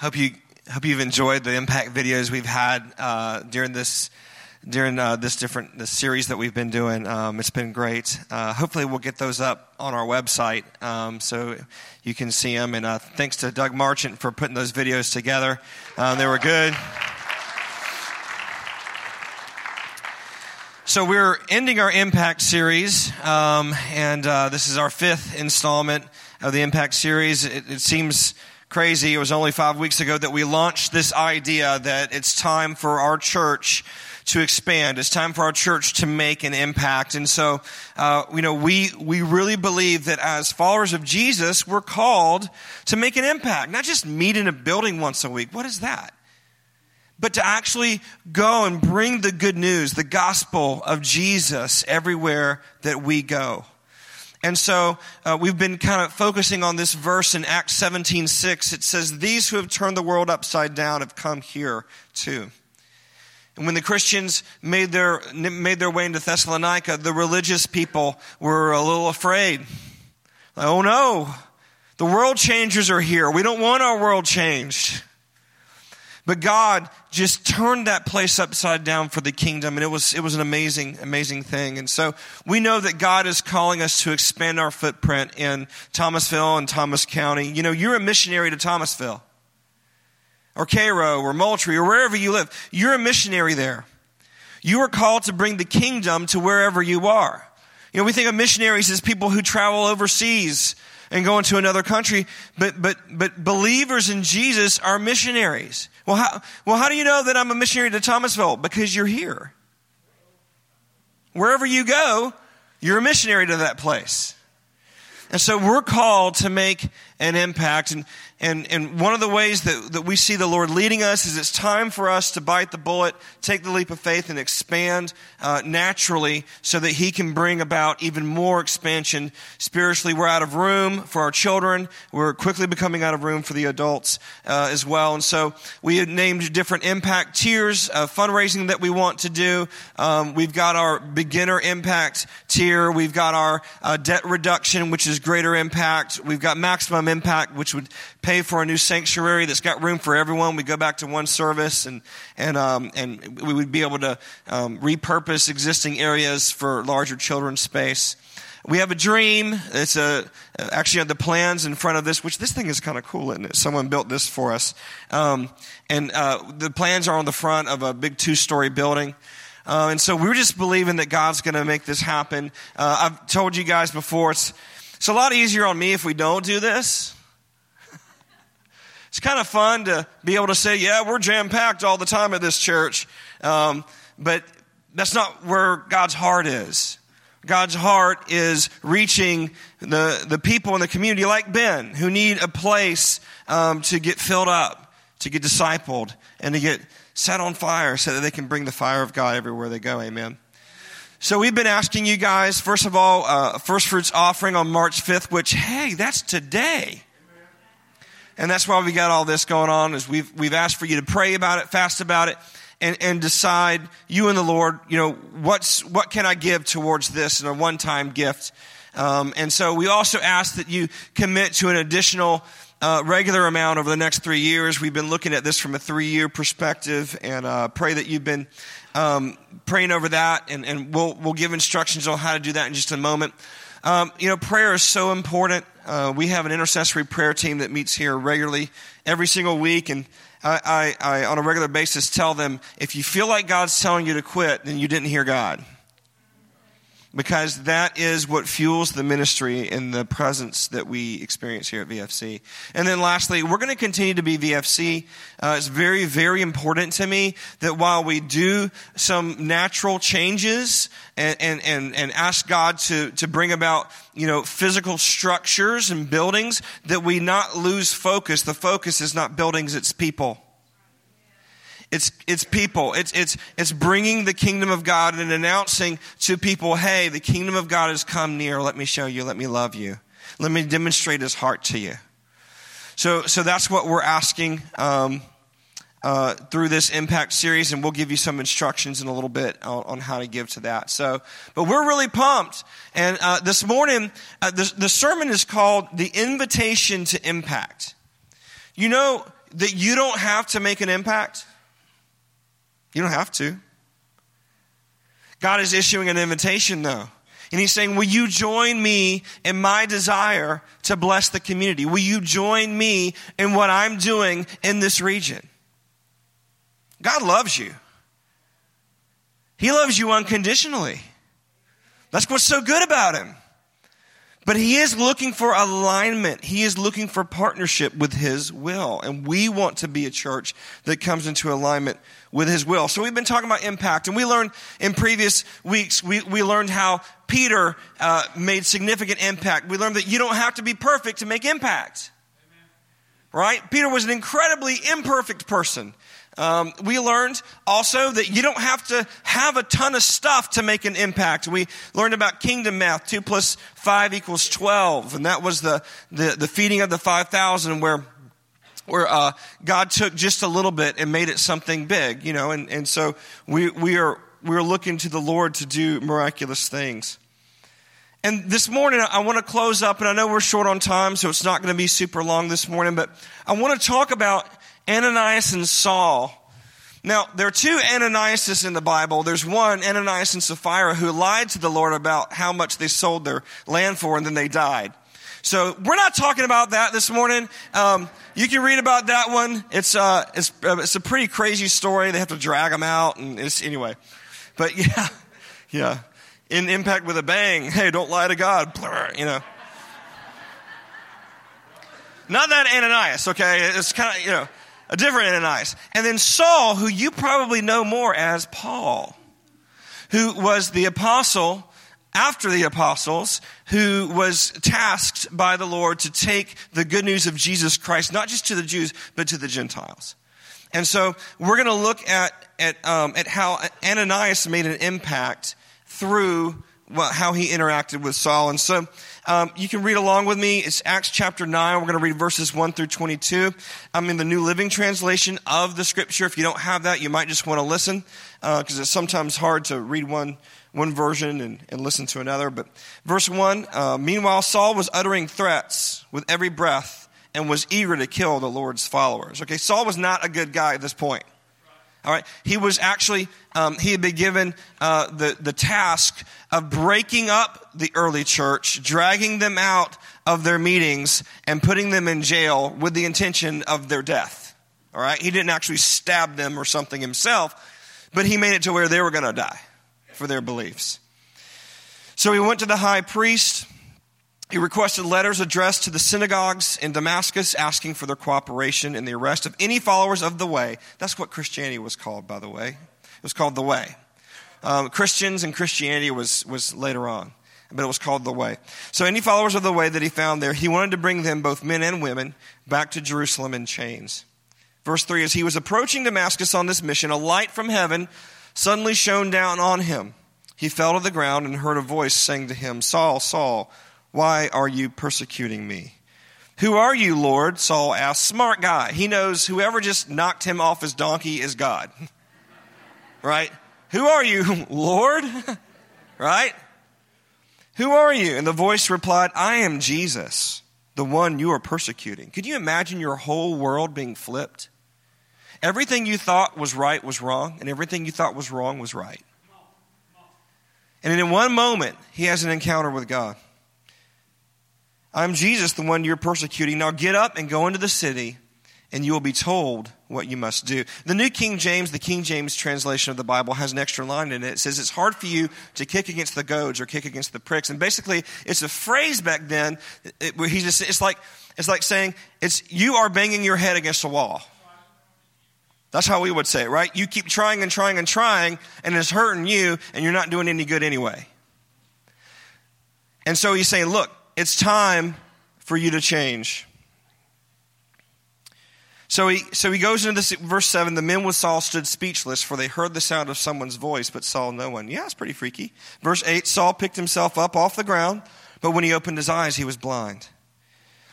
Hope you hope you've enjoyed the impact videos we've had uh, during this during uh, this different this series that we've been doing. Um, it's been great. Uh, hopefully, we'll get those up on our website um, so you can see them. And uh, thanks to Doug Marchant for putting those videos together. Uh, they were good. So we're ending our Impact series, um, and uh, this is our fifth installment of the Impact series. It, it seems crazy. It was only five weeks ago that we launched this idea that it's time for our church to expand. It's time for our church to make an impact. And so, uh, you know, we, we really believe that as followers of Jesus, we're called to make an impact, not just meet in a building once a week. What is that? But to actually go and bring the good news, the gospel of Jesus everywhere that we go. And so uh, we've been kind of focusing on this verse in Acts 17 6. It says, These who have turned the world upside down have come here too. And when the Christians made their, made their way into Thessalonica, the religious people were a little afraid. Like, oh no, the world changers are here. We don't want our world changed. But God just turned that place upside down for the kingdom, and it was, it was an amazing, amazing thing. And so we know that God is calling us to expand our footprint in Thomasville and Thomas County. You know, you're a missionary to Thomasville, or Cairo, or Moultrie, or wherever you live. You're a missionary there. You are called to bring the kingdom to wherever you are. You know, we think of missionaries as people who travel overseas and going to another country, but, but, but believers in Jesus are missionaries. Well how, well, how do you know that I'm a missionary to Thomasville? Because you're here. Wherever you go, you're a missionary to that place. And so we're called to make an impact. And, and, and one of the ways that, that we see the Lord leading us is it's time for us to bite the bullet, take the leap of faith, and expand uh, naturally so that He can bring about even more expansion spiritually. We're out of room for our children. We're quickly becoming out of room for the adults uh, as well. And so we named different impact tiers of fundraising that we want to do. Um, we've got our beginner impact tier. We've got our uh, debt reduction, which is greater impact. We've got maximum impact, which would pay for a new sanctuary that's got room for everyone. We go back to one service and, and, um, and we would be able to um, repurpose existing areas for larger children's space. We have a dream. It's a, actually the plans in front of this, which this thing is kind of cool, isn't it? Someone built this for us. Um, and uh, the plans are on the front of a big two story building. Uh, and so we're just believing that God's going to make this happen. Uh, I've told you guys before, it's, it's a lot easier on me if we don't do this. It's kind of fun to be able to say, yeah, we're jam packed all the time at this church. Um, but that's not where God's heart is. God's heart is reaching the, the people in the community like Ben who need a place um, to get filled up, to get discipled, and to get set on fire so that they can bring the fire of God everywhere they go. Amen. So we've been asking you guys, first of all, uh, first fruits offering on March 5th, which, hey, that's today. And that's why we got all this going on is we've, we've asked for you to pray about it, fast about it, and, and decide, you and the Lord, you know, what's, what can I give towards this in a one-time gift? Um, and so we also ask that you commit to an additional uh, regular amount over the next three years. We've been looking at this from a three-year perspective, and uh, pray that you've been um, praying over that, and, and we'll we'll give instructions on how to do that in just a moment. Um, you know, prayer is so important. Uh, we have an intercessory prayer team that meets here regularly every single week, and I, I, I, on a regular basis, tell them if you feel like God's telling you to quit, then you didn't hear God because that is what fuels the ministry and the presence that we experience here at VFC. And then lastly, we're going to continue to be VFC. Uh, it's very, very important to me that while we do some natural changes and, and, and, and ask God to, to bring about, you know, physical structures and buildings, that we not lose focus. The focus is not buildings, it's people. It's, it's people. It's, it's, it's bringing the kingdom of God and announcing to people, hey, the kingdom of God has come near. Let me show you. Let me love you. Let me demonstrate his heart to you. So, so that's what we're asking um, uh, through this impact series, and we'll give you some instructions in a little bit on, on how to give to that. So, but we're really pumped. And uh, this morning, uh, the, the sermon is called "The Invitation to Impact." You know, that you don't have to make an impact? You don't have to. God is issuing an invitation, though. And he's saying, Will you join me in my desire to bless the community? Will you join me in what I'm doing in this region? God loves you. He loves you unconditionally. That's what's so good about him. But he is looking for alignment. He is looking for partnership with his will. And we want to be a church that comes into alignment with his will. So we've been talking about impact. And we learned in previous weeks, we, we learned how Peter uh, made significant impact. We learned that you don't have to be perfect to make impact. Right? Peter was an incredibly imperfect person. Um, we learned also that you don't have to have a ton of stuff to make an impact. We learned about kingdom math, 2 plus 5 equals 12, and that was the, the, the feeding of the 5,000 where where uh, God took just a little bit and made it something big, you know, and, and so we, we, are, we are looking to the Lord to do miraculous things. And this morning, I want to close up, and I know we're short on time, so it's not going to be super long this morning, but I want to talk about Ananias and Saul. Now, there are two Ananias in the Bible. There's one, Ananias and Sapphira, who lied to the Lord about how much they sold their land for and then they died. So we're not talking about that this morning. Um, you can read about that one. It's, uh, it's, uh, it's a pretty crazy story. They have to drag them out and it's, anyway. But yeah, yeah. In Impact with a Bang, hey, don't lie to God, you know. Not that Ananias, okay? It's kind of, you know a different Ananias. And then Saul, who you probably know more as Paul, who was the apostle after the apostles, who was tasked by the Lord to take the good news of Jesus Christ, not just to the Jews, but to the Gentiles. And so we're going to look at, at, um, at how Ananias made an impact through well, how he interacted with Saul. And so um, you can read along with me. It's Acts chapter 9. We're going to read verses 1 through 22. I'm in the New Living Translation of the scripture. If you don't have that, you might just want to listen because uh, it's sometimes hard to read one, one version and, and listen to another. But verse 1 uh, Meanwhile, Saul was uttering threats with every breath and was eager to kill the Lord's followers. Okay, Saul was not a good guy at this point. All right, he was actually um, he had been given uh, the the task of breaking up the early church, dragging them out of their meetings, and putting them in jail with the intention of their death. All right, he didn't actually stab them or something himself, but he made it to where they were going to die for their beliefs. So he went to the high priest he requested letters addressed to the synagogues in Damascus asking for their cooperation in the arrest of any followers of the way. That's what Christianity was called, by the way. It was called the way. Um, Christians and Christianity was, was later on, but it was called the way. So, any followers of the way that he found there, he wanted to bring them, both men and women, back to Jerusalem in chains. Verse 3 As he was approaching Damascus on this mission, a light from heaven suddenly shone down on him. He fell to the ground and heard a voice saying to him, Saul, Saul, why are you persecuting me? Who are you, Lord? Saul asked. Smart guy. He knows whoever just knocked him off his donkey is God. right? Who are you, Lord? right? Who are you? And the voice replied, I am Jesus, the one you are persecuting. Could you imagine your whole world being flipped? Everything you thought was right was wrong, and everything you thought was wrong was right. And in one moment, he has an encounter with God. I'm Jesus, the one you're persecuting. Now get up and go into the city, and you will be told what you must do. The New King James, the King James translation of the Bible, has an extra line in it. It says it's hard for you to kick against the goads or kick against the pricks. And basically, it's a phrase back then where he just, it's like, it's like saying, it's, you are banging your head against a wall. That's how we would say it, right? You keep trying and trying and trying, and it's hurting you, and you're not doing any good anyway. And so he's saying, look, it's time for you to change. So he, so he goes into this, verse 7 the men with Saul stood speechless, for they heard the sound of someone's voice, but saw no one. Yeah, it's pretty freaky. Verse 8 Saul picked himself up off the ground, but when he opened his eyes, he was blind.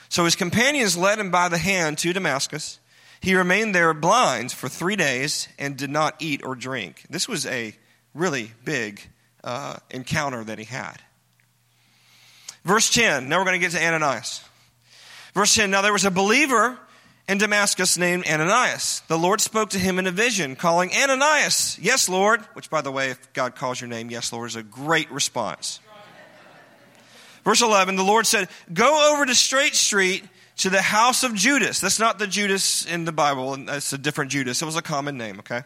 So his companions led him by the hand to Damascus. He remained there blind for three days and did not eat or drink. This was a really big uh, encounter that he had. Verse 10, now we're going to get to Ananias. Verse 10, now there was a believer in Damascus named Ananias. The Lord spoke to him in a vision, calling, Ananias, yes, Lord. Which, by the way, if God calls your name, yes, Lord, is a great response. Verse 11, the Lord said, Go over to Straight Street to the house of Judas. That's not the Judas in the Bible, that's a different Judas. It was a common name, okay?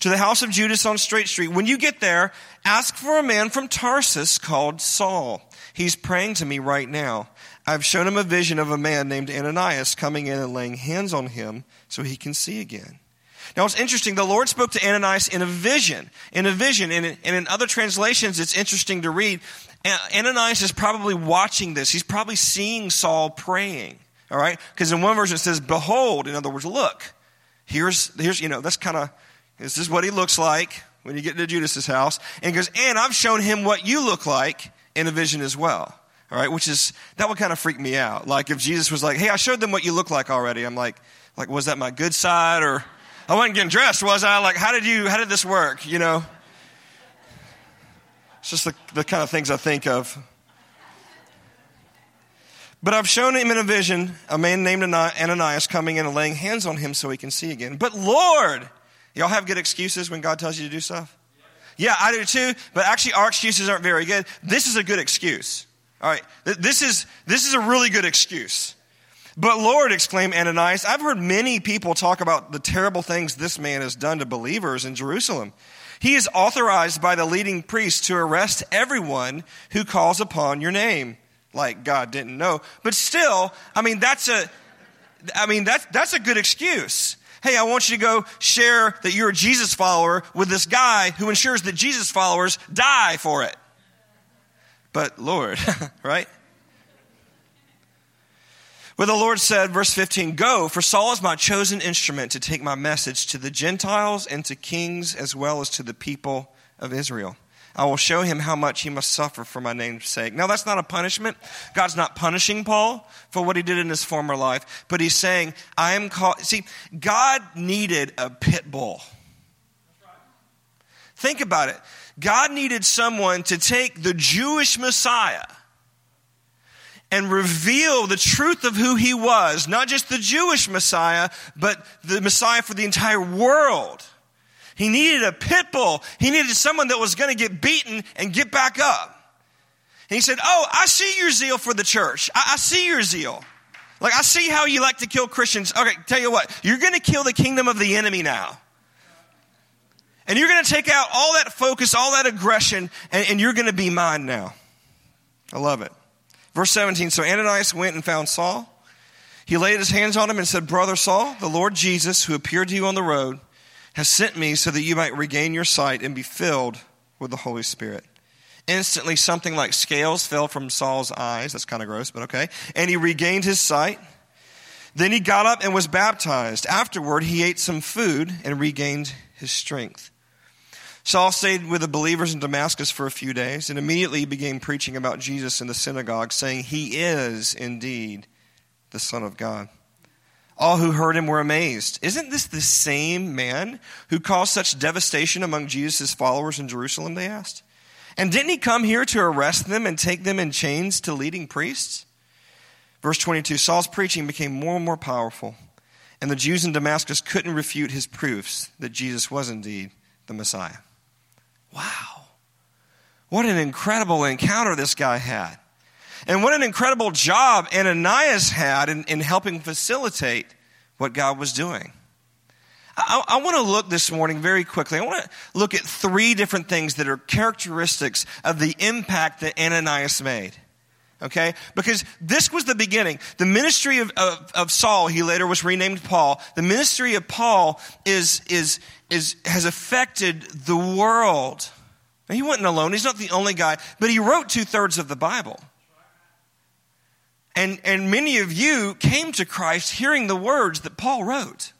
To the house of Judas on Straight Street. When you get there, ask for a man from Tarsus called Saul. He's praying to me right now. I've shown him a vision of a man named Ananias coming in and laying hands on him so he can see again. Now it's interesting. The Lord spoke to Ananias in a vision. In a vision. And in, and in other translations, it's interesting to read. Ananias is probably watching this. He's probably seeing Saul praying. All right? Because in one version it says, Behold. In other words, look. Here's, here's you know, that's kind of, this is what he looks like when you get to Judas's house. And he goes, And I've shown him what you look like in a vision as well. All right, which is that would kind of freak me out. Like if Jesus was like, "Hey, I showed them what you look like already." I'm like, like was that my good side or I wasn't getting dressed, was I? Like how did you how did this work, you know? It's just the, the kind of things I think of. But I've shown him in a vision a man named Ananias coming in and laying hands on him so he can see again. But Lord, y'all have good excuses when God tells you to do stuff? Yeah, I do too, but actually our excuses aren't very good. This is a good excuse. All right, this is, this is a really good excuse. But Lord, exclaimed Ananias, I've heard many people talk about the terrible things this man has done to believers in Jerusalem. He is authorized by the leading priests to arrest everyone who calls upon your name. Like God didn't know. But still, I mean, that's a, I mean, that's, that's a good excuse. Hey, I want you to go share that you're a Jesus follower with this guy who ensures that Jesus followers die for it. But Lord, right? But the Lord said, verse 15, Go, for Saul is my chosen instrument to take my message to the Gentiles and to kings as well as to the people of Israel. I will show him how much he must suffer for my name's sake. Now, that's not a punishment. God's not punishing Paul for what he did in his former life, but he's saying, I am called. See, God needed a pit bull. Think about it. God needed someone to take the Jewish Messiah and reveal the truth of who he was, not just the Jewish Messiah, but the Messiah for the entire world. He needed a pit bull. He needed someone that was going to get beaten and get back up. And he said, Oh, I see your zeal for the church. I, I see your zeal. Like, I see how you like to kill Christians. Okay, tell you what, you're going to kill the kingdom of the enemy now. And you're going to take out all that focus, all that aggression, and, and you're going to be mine now. I love it. Verse 17 So Ananias went and found Saul. He laid his hands on him and said, Brother Saul, the Lord Jesus, who appeared to you on the road, has sent me so that you might regain your sight and be filled with the Holy Spirit. Instantly, something like scales fell from Saul's eyes. That's kind of gross, but okay. And he regained his sight. Then he got up and was baptized. Afterward, he ate some food and regained his strength. Saul stayed with the believers in Damascus for a few days and immediately began preaching about Jesus in the synagogue, saying, He is indeed the Son of God. All who heard him were amazed. Isn't this the same man who caused such devastation among Jesus' followers in Jerusalem? They asked. And didn't he come here to arrest them and take them in chains to leading priests? Verse 22 Saul's preaching became more and more powerful, and the Jews in Damascus couldn't refute his proofs that Jesus was indeed the Messiah. Wow. What an incredible encounter this guy had. And what an incredible job Ananias had in, in helping facilitate what God was doing. I, I want to look this morning very quickly. I want to look at three different things that are characteristics of the impact that Ananias made. Okay? Because this was the beginning. The ministry of, of, of, Saul, he later was renamed Paul. The ministry of Paul is, is, is, has affected the world. Now, he wasn't alone. He's not the only guy, but he wrote two thirds of the Bible. And, and many of you came to Christ hearing the words that Paul wrote.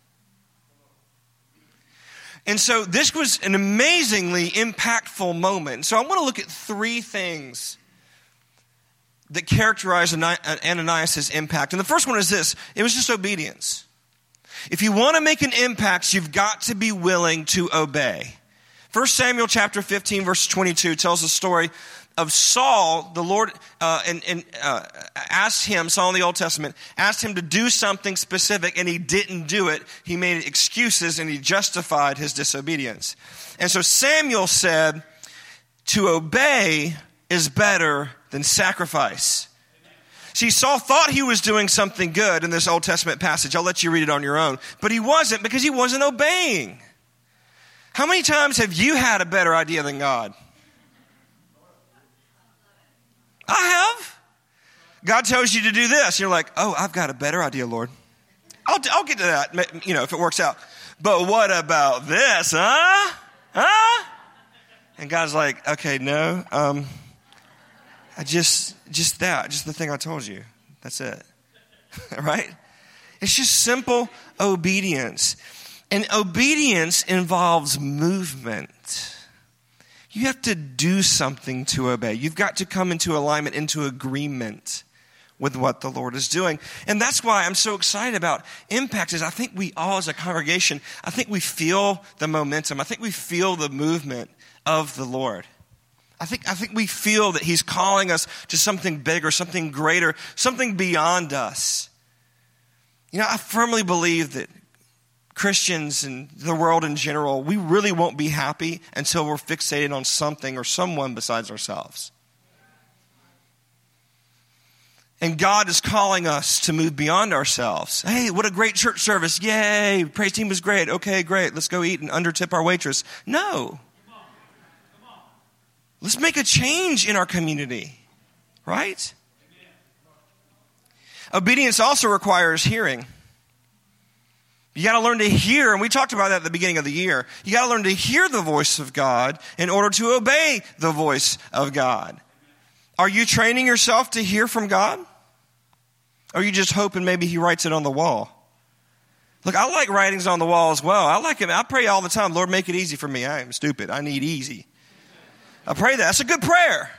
And so this was an amazingly impactful moment. So I want to look at three things that characterize Ananias' impact. And the first one is this it was just obedience. If you want to make an impact, you've got to be willing to obey. 1 Samuel chapter 15, verse 22 tells the story of Saul, the Lord uh, and, and uh, asked him, Saul in the Old Testament, asked him to do something specific, and he didn't do it. He made excuses and he justified his disobedience. And so Samuel said, To obey is better than sacrifice. See, Saul thought he was doing something good in this Old Testament passage. I'll let you read it on your own. But he wasn't because he wasn't obeying. How many times have you had a better idea than God? I have. God tells you to do this. You're like, oh, I've got a better idea, Lord. I'll, I'll get to that, you know, if it works out. But what about this, huh? Huh? And God's like, okay, no, um, I just, just that, just the thing I told you. That's it. right? It's just simple obedience. And obedience involves movement. You have to do something to obey. You've got to come into alignment, into agreement with what the Lord is doing. And that's why I'm so excited about impact is I think we all as a congregation, I think we feel the momentum. I think we feel the movement of the Lord. I think, I think we feel that He's calling us to something bigger, something greater, something beyond us. You know, I firmly believe that Christians and the world in general, we really won't be happy until we're fixated on something or someone besides ourselves. And God is calling us to move beyond ourselves. Hey, what a great church service. Yay. Praise team was great. Okay, great. Let's go eat and undertip our waitress. No. Let's make a change in our community, right? Obedience also requires hearing. You got to learn to hear, and we talked about that at the beginning of the year. You got to learn to hear the voice of God in order to obey the voice of God. Are you training yourself to hear from God? Or are you just hoping maybe He writes it on the wall? Look, I like writings on the wall as well. I like it. I pray all the time, Lord, make it easy for me. I am stupid. I need easy. I pray that. That's a good prayer.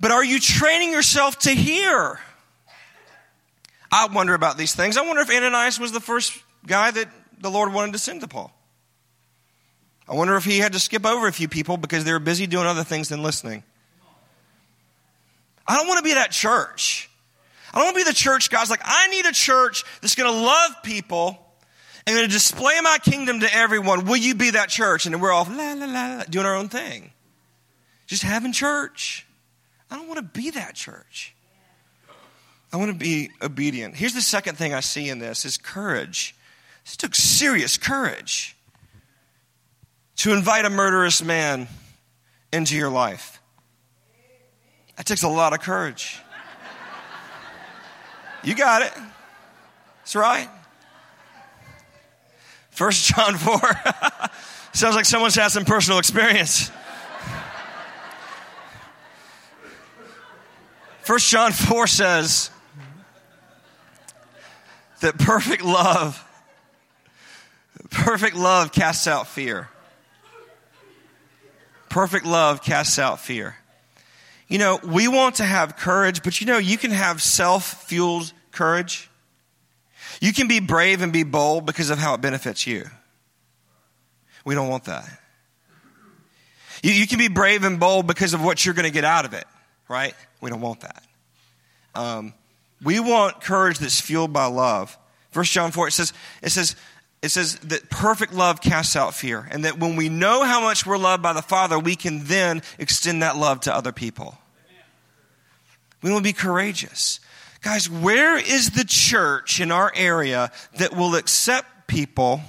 But are you training yourself to hear? I wonder about these things. I wonder if Ananias was the first guy that the Lord wanted to send to Paul. I wonder if he had to skip over a few people because they were busy doing other things than listening. I don't want to be that church. I don't want to be the church, guys. Like, I need a church that's going to love people and going to display my kingdom to everyone. Will you be that church? And then we're off, la, la, la, doing our own thing. Just having church. I don't want to be that church. I want to be obedient. Here's the second thing I see in this is courage. This took serious courage to invite a murderous man into your life. That takes a lot of courage. You got it. That's right. First John 4. Sounds like someone's had some personal experience. First John 4 says, that perfect love, perfect love casts out fear. Perfect love casts out fear. You know, we want to have courage, but you know, you can have self fueled courage. You can be brave and be bold because of how it benefits you. We don't want that. You, you can be brave and bold because of what you're going to get out of it, right? We don't want that. Um, we want courage that's fueled by love. First John 4, it says, it says, it says that perfect love casts out fear. And that when we know how much we're loved by the Father, we can then extend that love to other people. We want to be courageous. Guys, where is the church in our area that will accept people,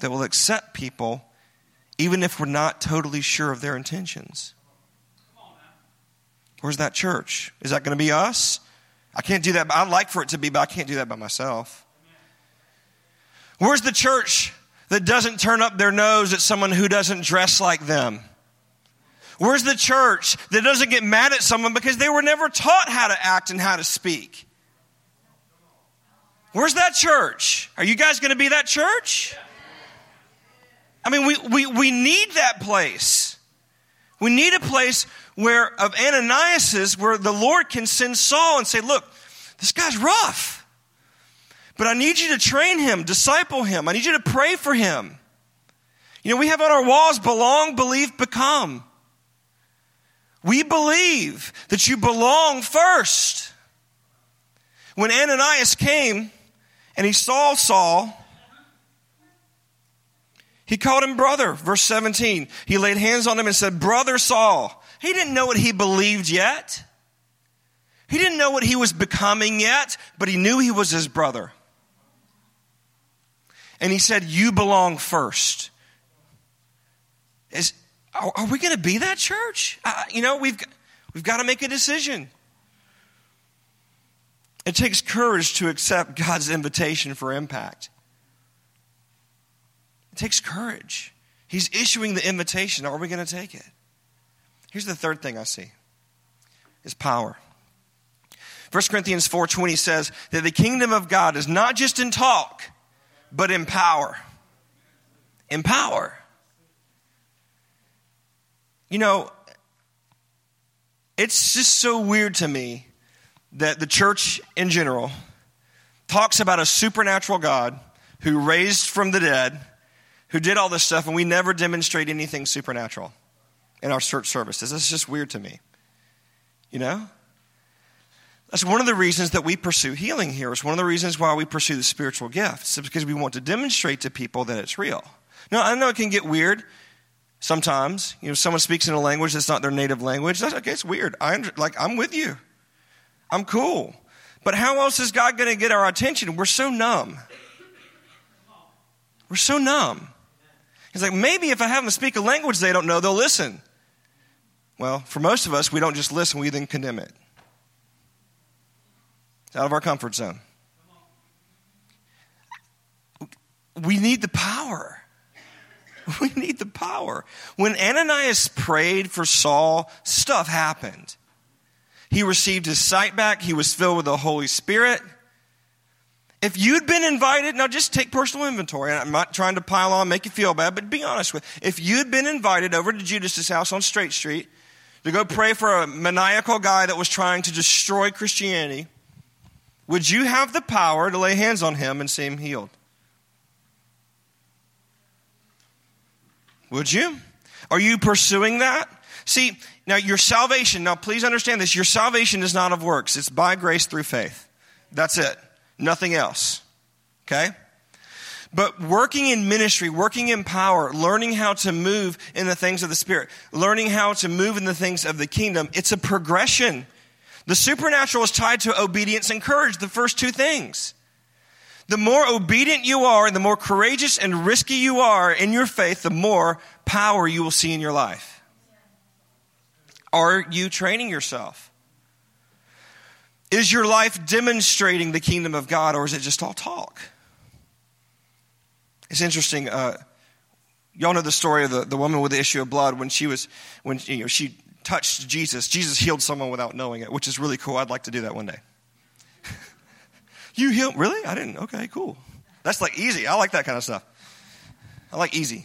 that will accept people, even if we're not totally sure of their intentions? Where's that church? Is that going to be us? I can't do that. I'd like for it to be, but I can't do that by myself. Where's the church that doesn't turn up their nose at someone who doesn't dress like them? Where's the church that doesn't get mad at someone because they were never taught how to act and how to speak? Where's that church? Are you guys going to be that church? I mean, we, we, we need that place. We need a place where of Ananias's where the Lord can send Saul and say, look, this guy's rough. But I need you to train him, disciple him. I need you to pray for him. You know, we have on our walls belong, believe, become. We believe that you belong first. When Ananias came and he saw Saul, he called him brother. Verse 17. He laid hands on him and said, Brother Saul. He didn't know what he believed yet. He didn't know what he was becoming yet, but he knew he was his brother. And he said, You belong first. Is, are, are we going to be that church? Uh, you know, we've, we've got to make a decision. It takes courage to accept God's invitation for impact. It takes courage. He's issuing the invitation. Are we going to take it? Here's the third thing I see is power. 1 Corinthians 4:20 says that the kingdom of God is not just in talk, but in power. In power. You know, it's just so weird to me that the church in general talks about a supernatural God who raised from the dead, who did all this stuff, and we never demonstrate anything supernatural in our church services. It's just weird to me. You know? That's one of the reasons that we pursue healing here. It's one of the reasons why we pursue the spiritual gifts. It's because we want to demonstrate to people that it's real. Now, I know it can get weird sometimes. You know, someone speaks in a language that's not their native language. That's okay, it's weird. I like I'm with you. I'm cool. But how else is God going to get our attention? We're so numb. We're so numb. He's like, maybe if I have them speak a language they don't know, they'll listen. Well, for most of us, we don't just listen, we then condemn it. It's out of our comfort zone. We need the power. We need the power. When Ananias prayed for Saul, stuff happened. He received his sight back. He was filled with the Holy Spirit. If you'd been invited, now just take personal inventory. I'm not trying to pile on, make you feel bad, but be honest with. If you'd been invited over to Judas's house on Straight Street to go pray for a maniacal guy that was trying to destroy Christianity, would you have the power to lay hands on him and see him healed? Would you? Are you pursuing that? See, now your salvation, now please understand this your salvation is not of works, it's by grace through faith. That's it, nothing else. Okay? But working in ministry, working in power, learning how to move in the things of the Spirit, learning how to move in the things of the kingdom, it's a progression. The supernatural is tied to obedience and courage, the first two things. The more obedient you are, the more courageous and risky you are in your faith, the more power you will see in your life. Are you training yourself? Is your life demonstrating the kingdom of God, or is it just all talk? It's interesting. Uh, y'all know the story of the, the woman with the issue of blood when she was when you know she touched Jesus. Jesus healed someone without knowing it, which is really cool. I'd like to do that one day. you healed? Really? I didn't. Okay, cool. That's like easy. I like that kind of stuff. I like easy.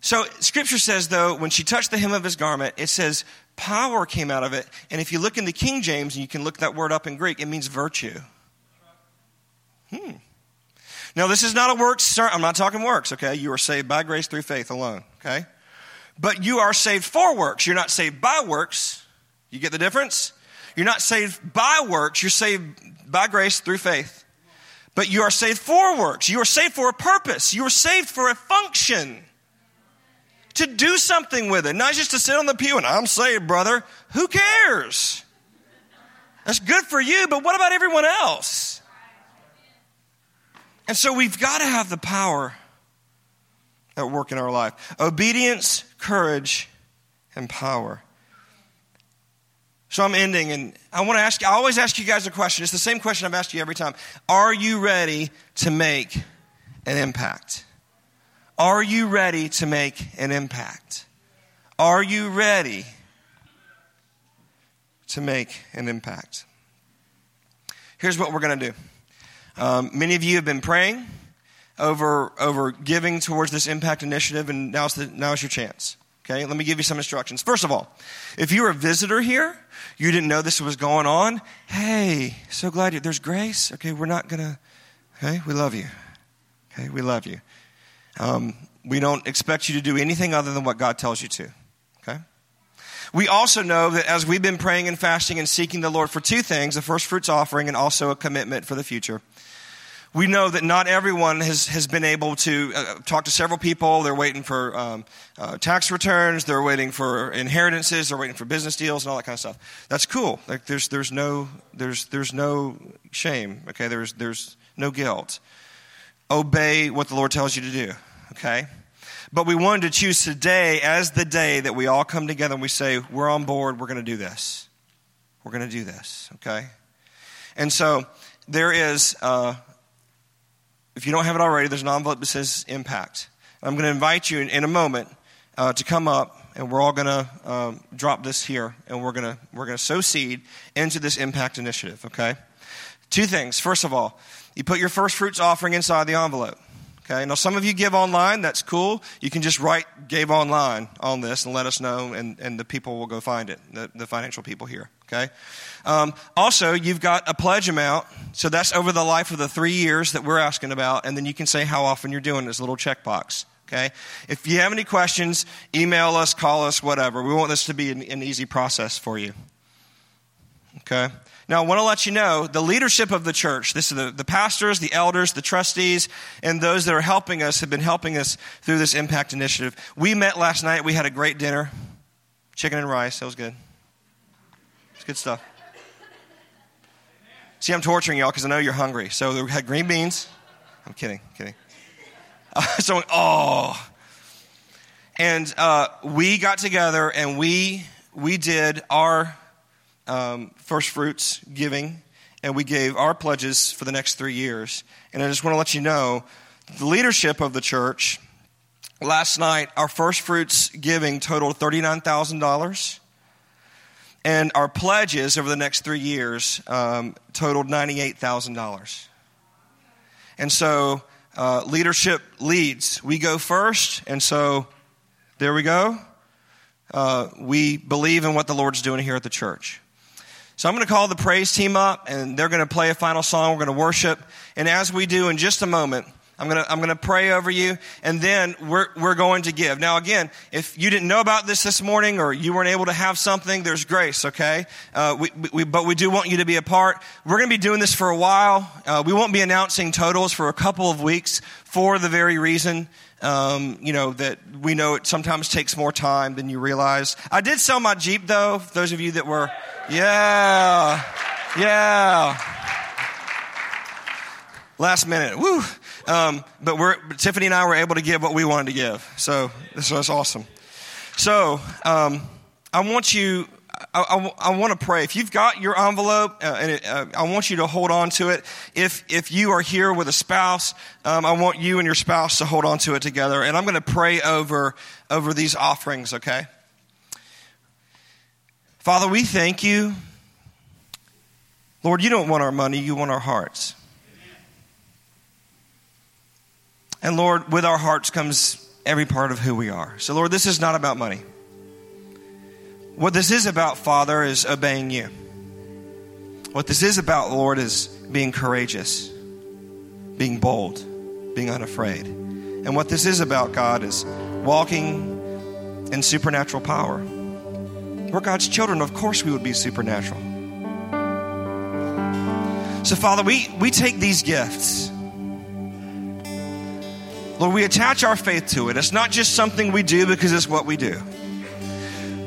So scripture says though, when she touched the hem of his garment, it says power came out of it. And if you look in the King James, and you can look that word up in Greek, it means virtue. Hmm. Now, this is not a works, I'm not talking works, okay? You are saved by grace through faith alone, okay? But you are saved for works. You're not saved by works. You get the difference? You're not saved by works. You're saved by grace through faith. But you are saved for works. You are saved for a purpose. You are saved for a function. To do something with it, not just to sit on the pew and I'm saved, brother. Who cares? That's good for you, but what about everyone else? And so we've got to have the power at work in our life obedience, courage, and power. So I'm ending, and I want to ask you, I always ask you guys a question. It's the same question I've asked you every time. Are you ready to make an impact? Are you ready to make an impact? Are you ready to make an impact? Here's what we're going to do. Um, many of you have been praying over, over giving towards this impact initiative, and now's, the, now's your chance. Okay, let me give you some instructions. First of all, if you're a visitor here, you didn't know this was going on, hey, so glad you're there's grace. Okay, we're not gonna, okay, we love you. Okay, we love you. Um, we don't expect you to do anything other than what God tells you to. Okay? We also know that as we've been praying and fasting and seeking the Lord for two things a first fruits offering and also a commitment for the future we know that not everyone has, has been able to uh, talk to several people. They're waiting for um, uh, tax returns, they're waiting for inheritances, they're waiting for business deals, and all that kind of stuff. That's cool. Like there's, there's, no, there's, there's no shame, okay? There's, there's no guilt. Obey what the Lord tells you to do, okay? But we wanted to choose today as the day that we all come together and we say, we're on board, we're going to do this. We're going to do this, okay? And so there is. Uh, if you don't have it already, there's an envelope that says impact. I'm going to invite you in, in a moment uh, to come up, and we're all going to um, drop this here, and we're going to we're going to sow seed into this impact initiative. Okay. Two things. First of all, you put your first fruits offering inside the envelope. Okay. Now, some of you give online. That's cool. You can just write "gave online" on this and let us know, and, and the people will go find it. The, the financial people here. Okay. Um, also, you've got a pledge amount. So that's over the life of the three years that we're asking about. And then you can say how often you're doing this little checkbox. Okay? If you have any questions, email us, call us, whatever. We want this to be an, an easy process for you. Okay? Now, I want to let you know the leadership of the church, this is the, the pastors, the elders, the trustees, and those that are helping us have been helping us through this impact initiative. We met last night. We had a great dinner chicken and rice. That was good. It's good stuff. See, I'm torturing y'all because I know you're hungry. So we had green beans. I'm kidding, kidding. Uh, so, oh. And uh, we got together and we, we did our um, first fruits giving and we gave our pledges for the next three years. And I just want to let you know the leadership of the church last night, our first fruits giving totaled $39,000 and our pledges over the next three years um, totaled $98,000. And so uh, leadership leads. We go first, and so there we go. Uh, we believe in what the Lord's doing here at the church. So I'm going to call the praise team up, and they're going to play a final song. We're going to worship. And as we do in just a moment, I'm going to, I'm going to pray over you and then we're, we're going to give. Now, again, if you didn't know about this this morning or you weren't able to have something, there's grace, okay? Uh, we, we, but we do want you to be a part. We're going to be doing this for a while. Uh, we won't be announcing totals for a couple of weeks for the very reason, um, you know, that we know it sometimes takes more time than you realize. I did sell my Jeep though, those of you that were, yeah, yeah. Last minute, woo. Um, but we're, Tiffany and I were able to give what we wanted to give. So this was awesome. So um, I want you, I, I, I, want to pray. If you've got your envelope, uh, and it, uh, I want you to hold on to it. If if you are here with a spouse, um, I want you and your spouse to hold on to it together. And I'm going to pray over over these offerings. Okay. Father, we thank you. Lord, you don't want our money; you want our hearts. And Lord, with our hearts comes every part of who we are. So, Lord, this is not about money. What this is about, Father, is obeying you. What this is about, Lord, is being courageous, being bold, being unafraid. And what this is about, God, is walking in supernatural power. We're God's children. Of course, we would be supernatural. So, Father, we, we take these gifts Lord, we attach our faith to it. It's not just something we do because it's what we do.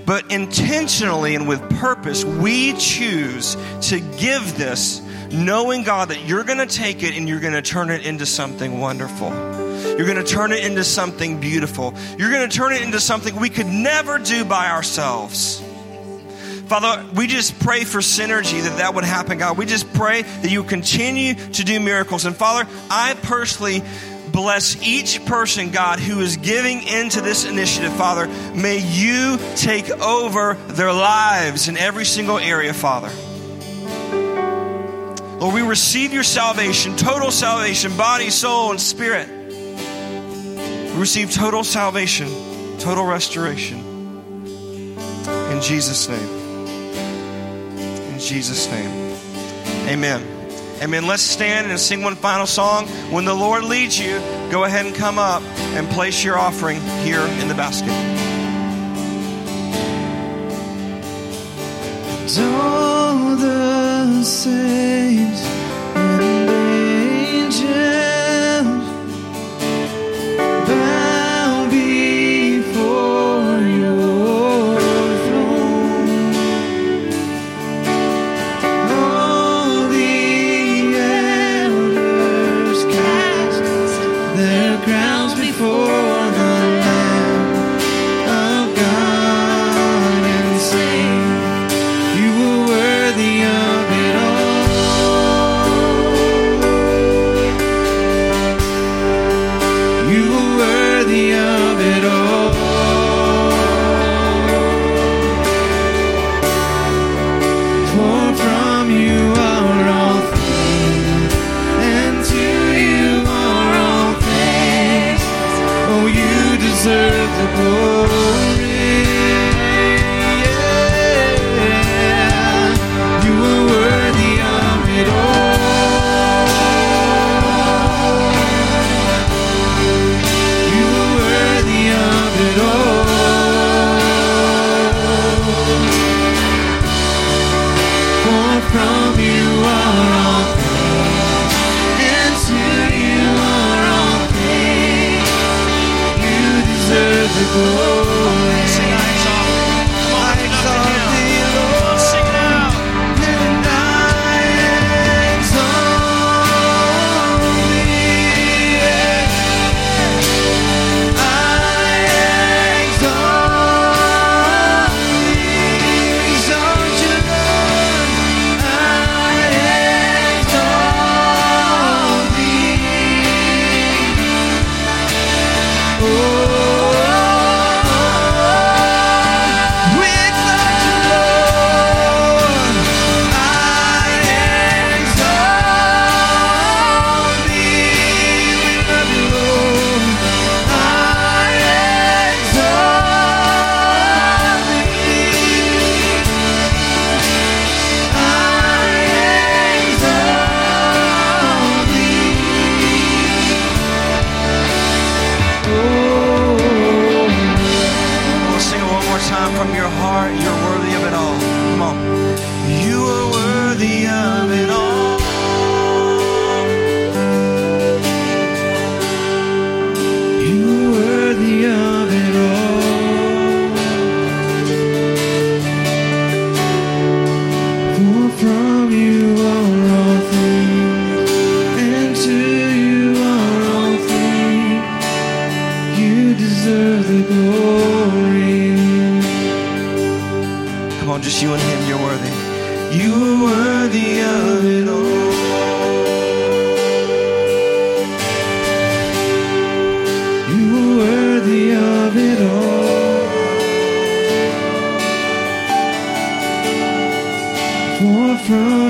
But intentionally and with purpose, we choose to give this knowing, God, that you're going to take it and you're going to turn it into something wonderful. You're going to turn it into something beautiful. You're going to turn it into something we could never do by ourselves. Father, we just pray for synergy that that would happen, God. We just pray that you continue to do miracles. And Father, I personally bless each person, God, who is giving into this initiative, Father. May you take over their lives in every single area, Father. Lord, we receive your salvation, total salvation, body, soul, and spirit. We receive total salvation, total restoration. In Jesus' name. In Jesus' name. Amen. Amen. Let's stand and sing one final song. When the Lord leads you, go ahead and come up and place your offering here in the basket. All the saints. Oh. heart, you're worthy of it all. Come on. You are worthy of it all. Just you and Him, you're worthy. You are worthy of it all. You are worthy of it all. For from